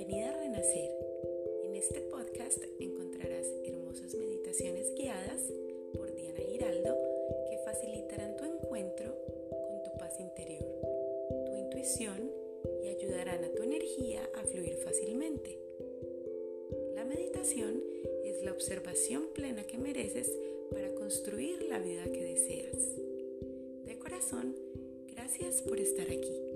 Bienvenida a Renacer. En este podcast encontrarás hermosas meditaciones guiadas por Diana Giraldo que facilitarán tu encuentro con tu paz interior, tu intuición y ayudarán a tu energía a fluir fácilmente. La meditación es la observación plena que mereces para construir la vida que deseas. De corazón, gracias por estar aquí.